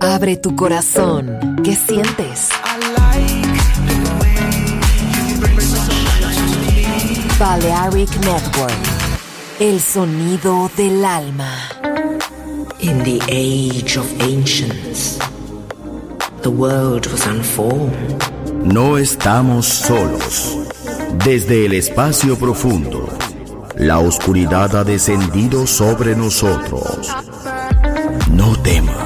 Abre tu corazón. ¿Qué sientes? Balearic Network. El sonido del alma. In the age of ancients, the world was unformed. No estamos solos. Desde el espacio profundo, la oscuridad ha descendido sobre nosotros. No temas.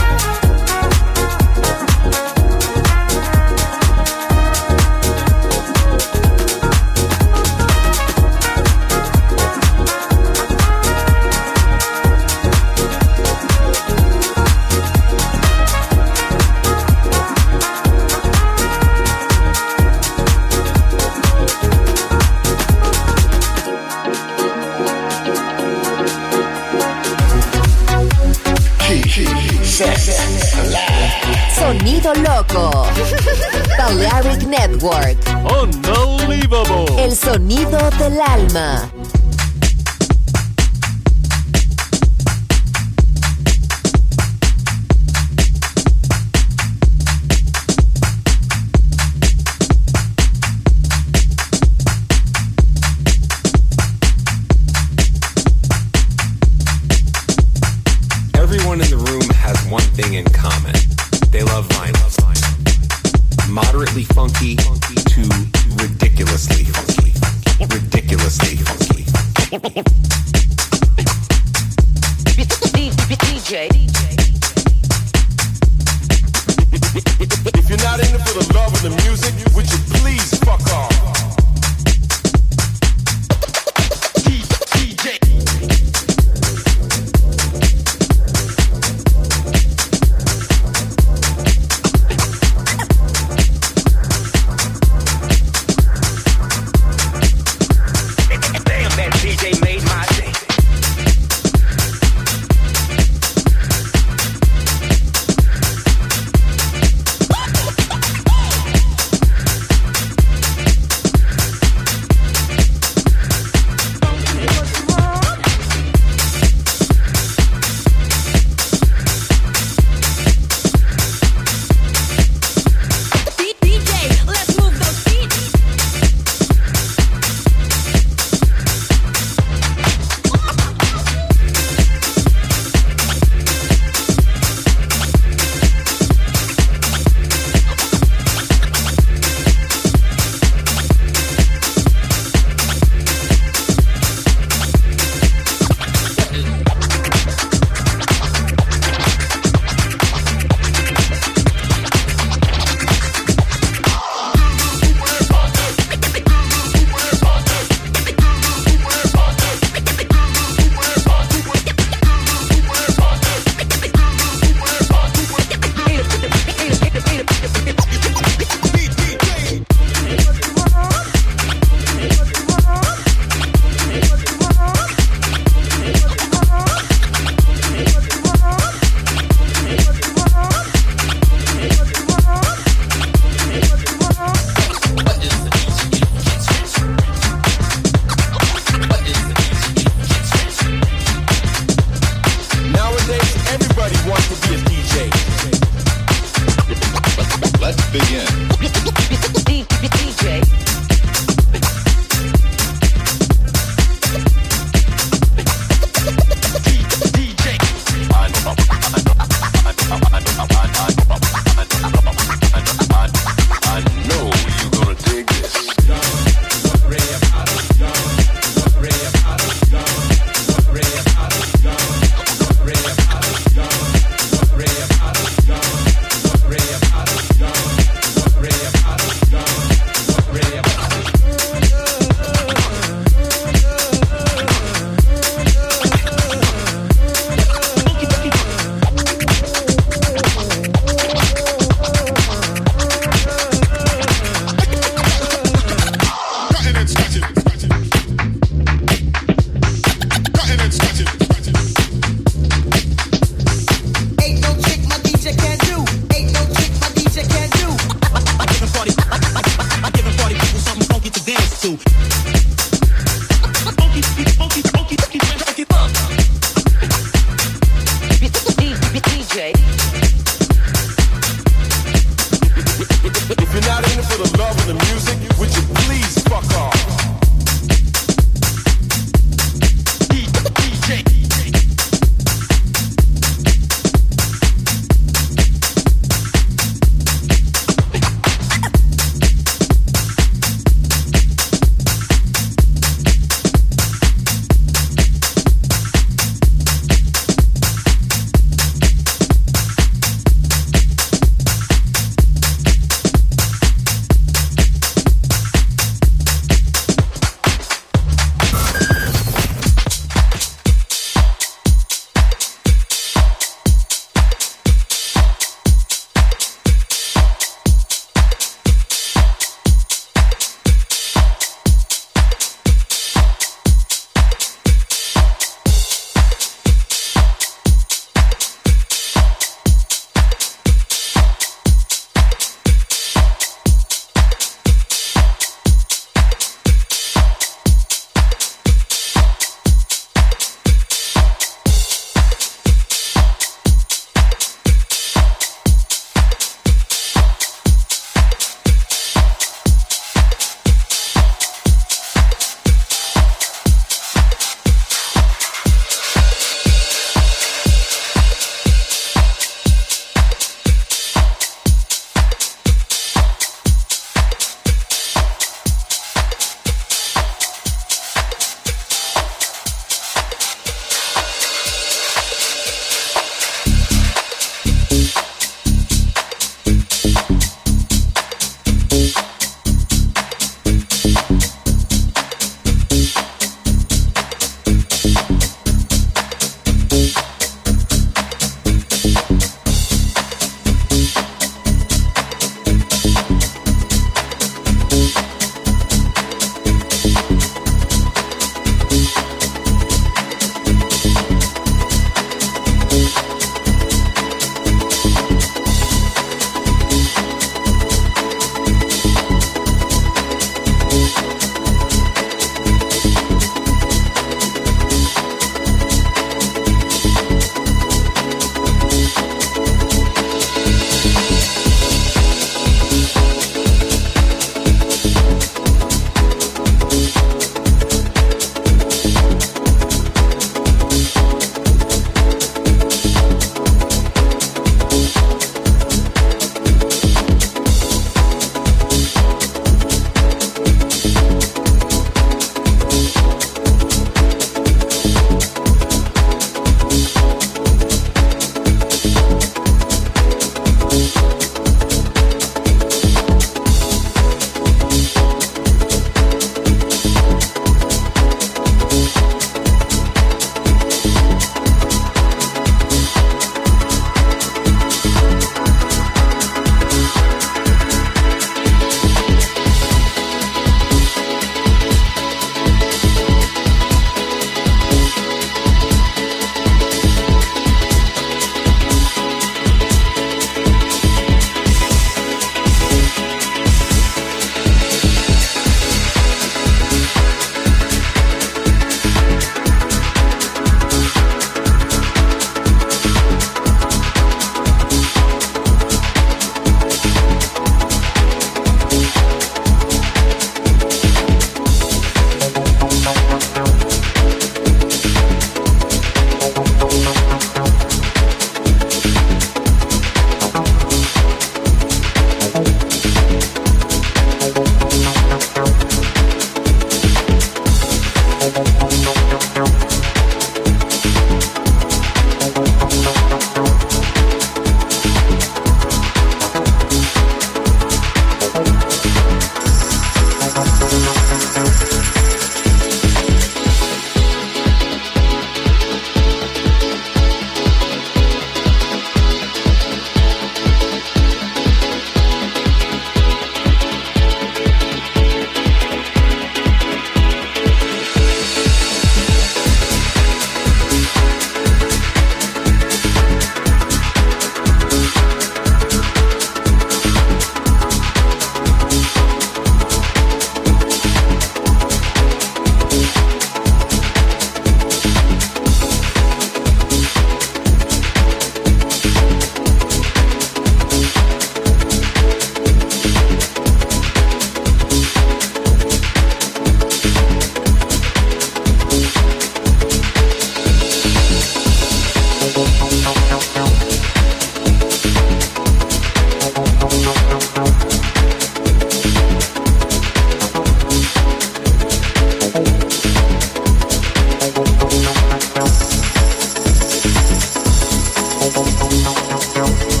Música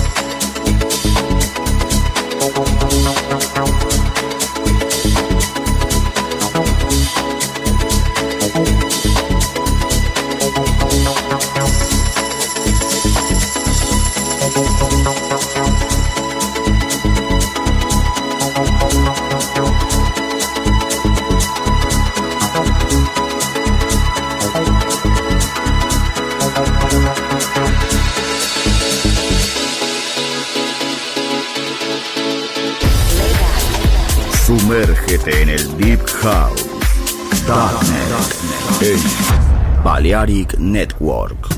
Balearic Network.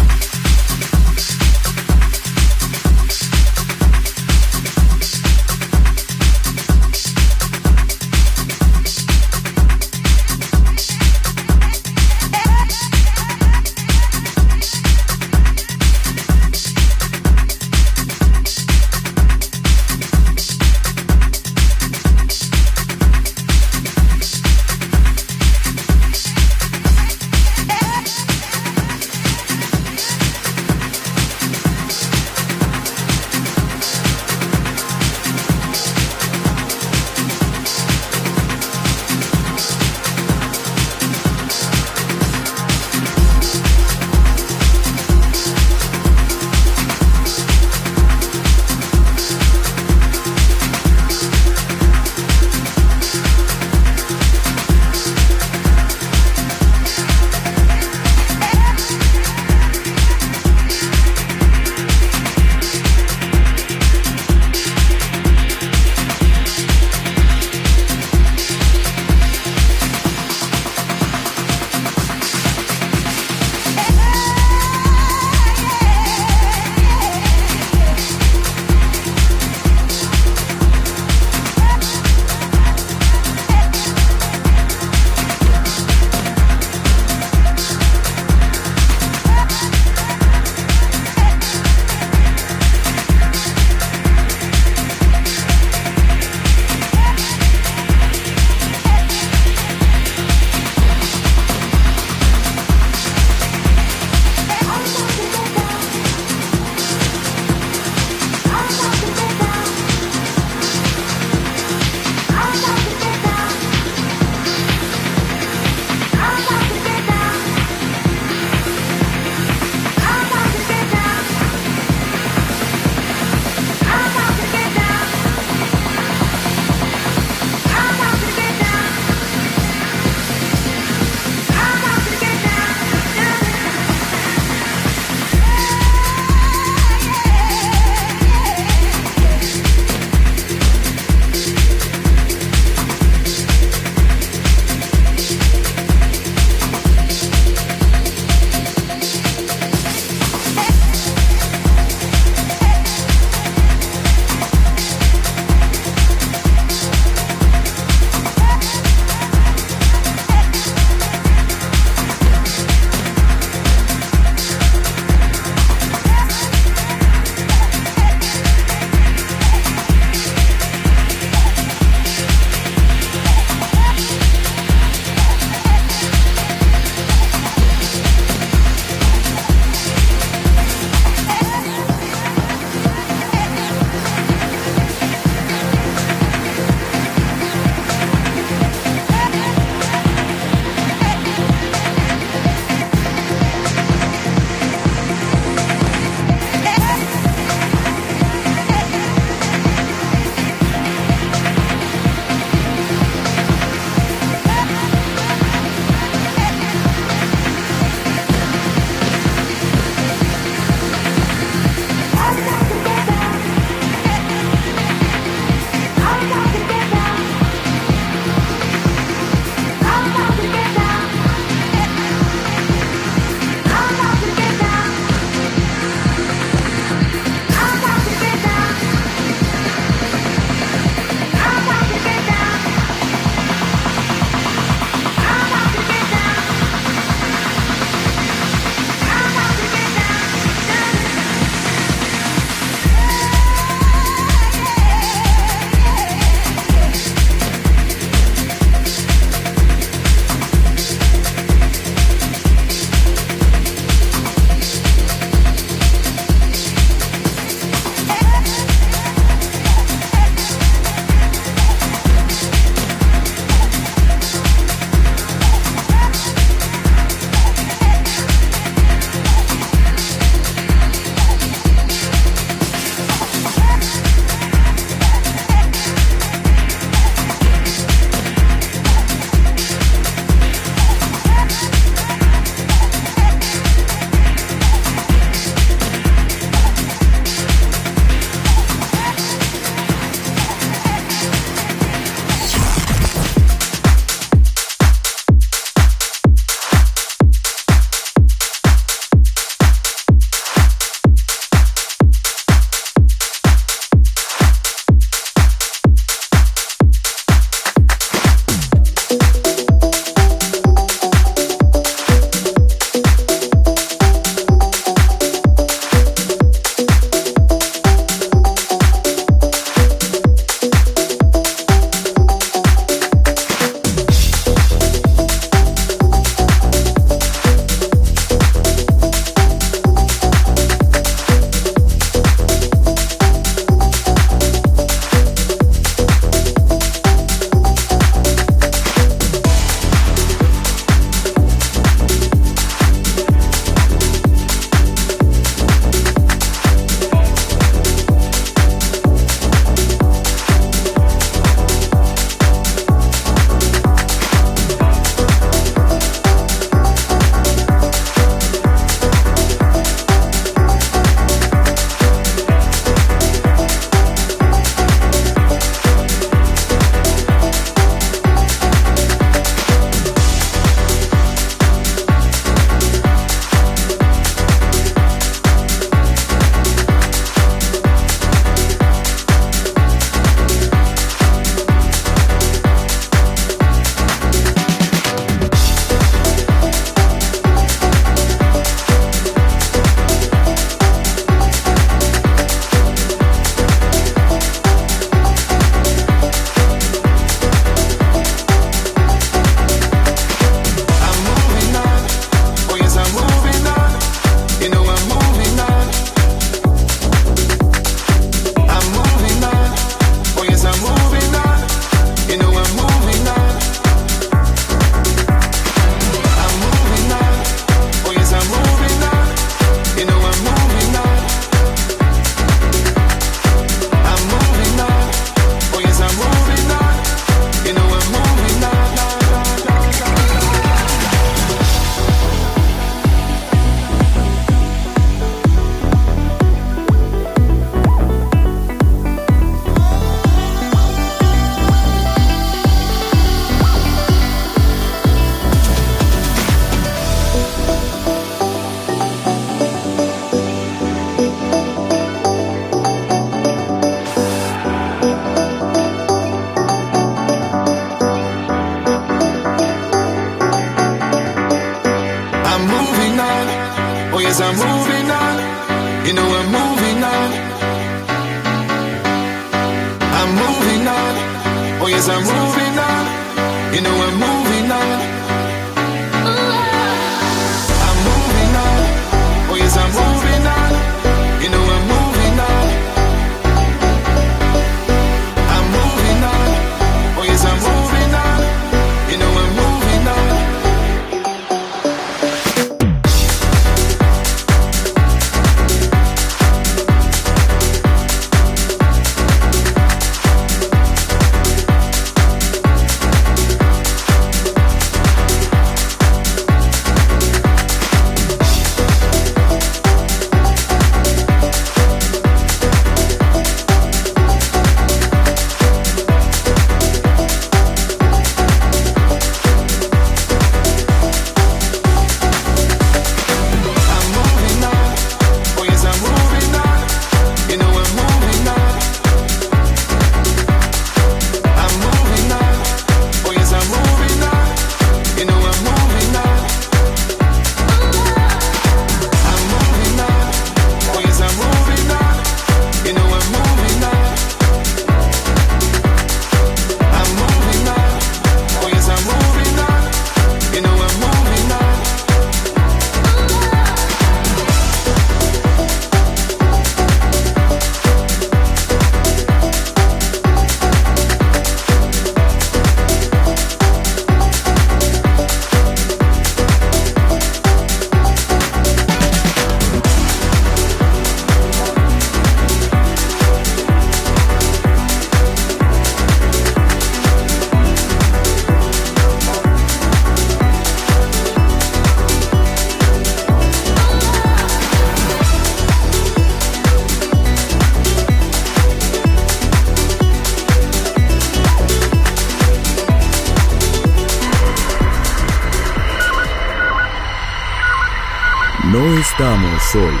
Estamos solos.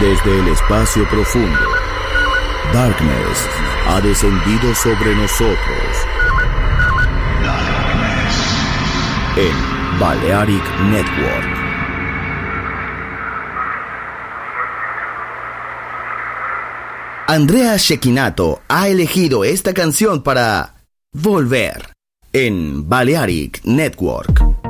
Desde el espacio profundo, Darkness ha descendido sobre nosotros. En Balearic Network. Andrea Shekinato ha elegido esta canción para Volver en Balearic Network.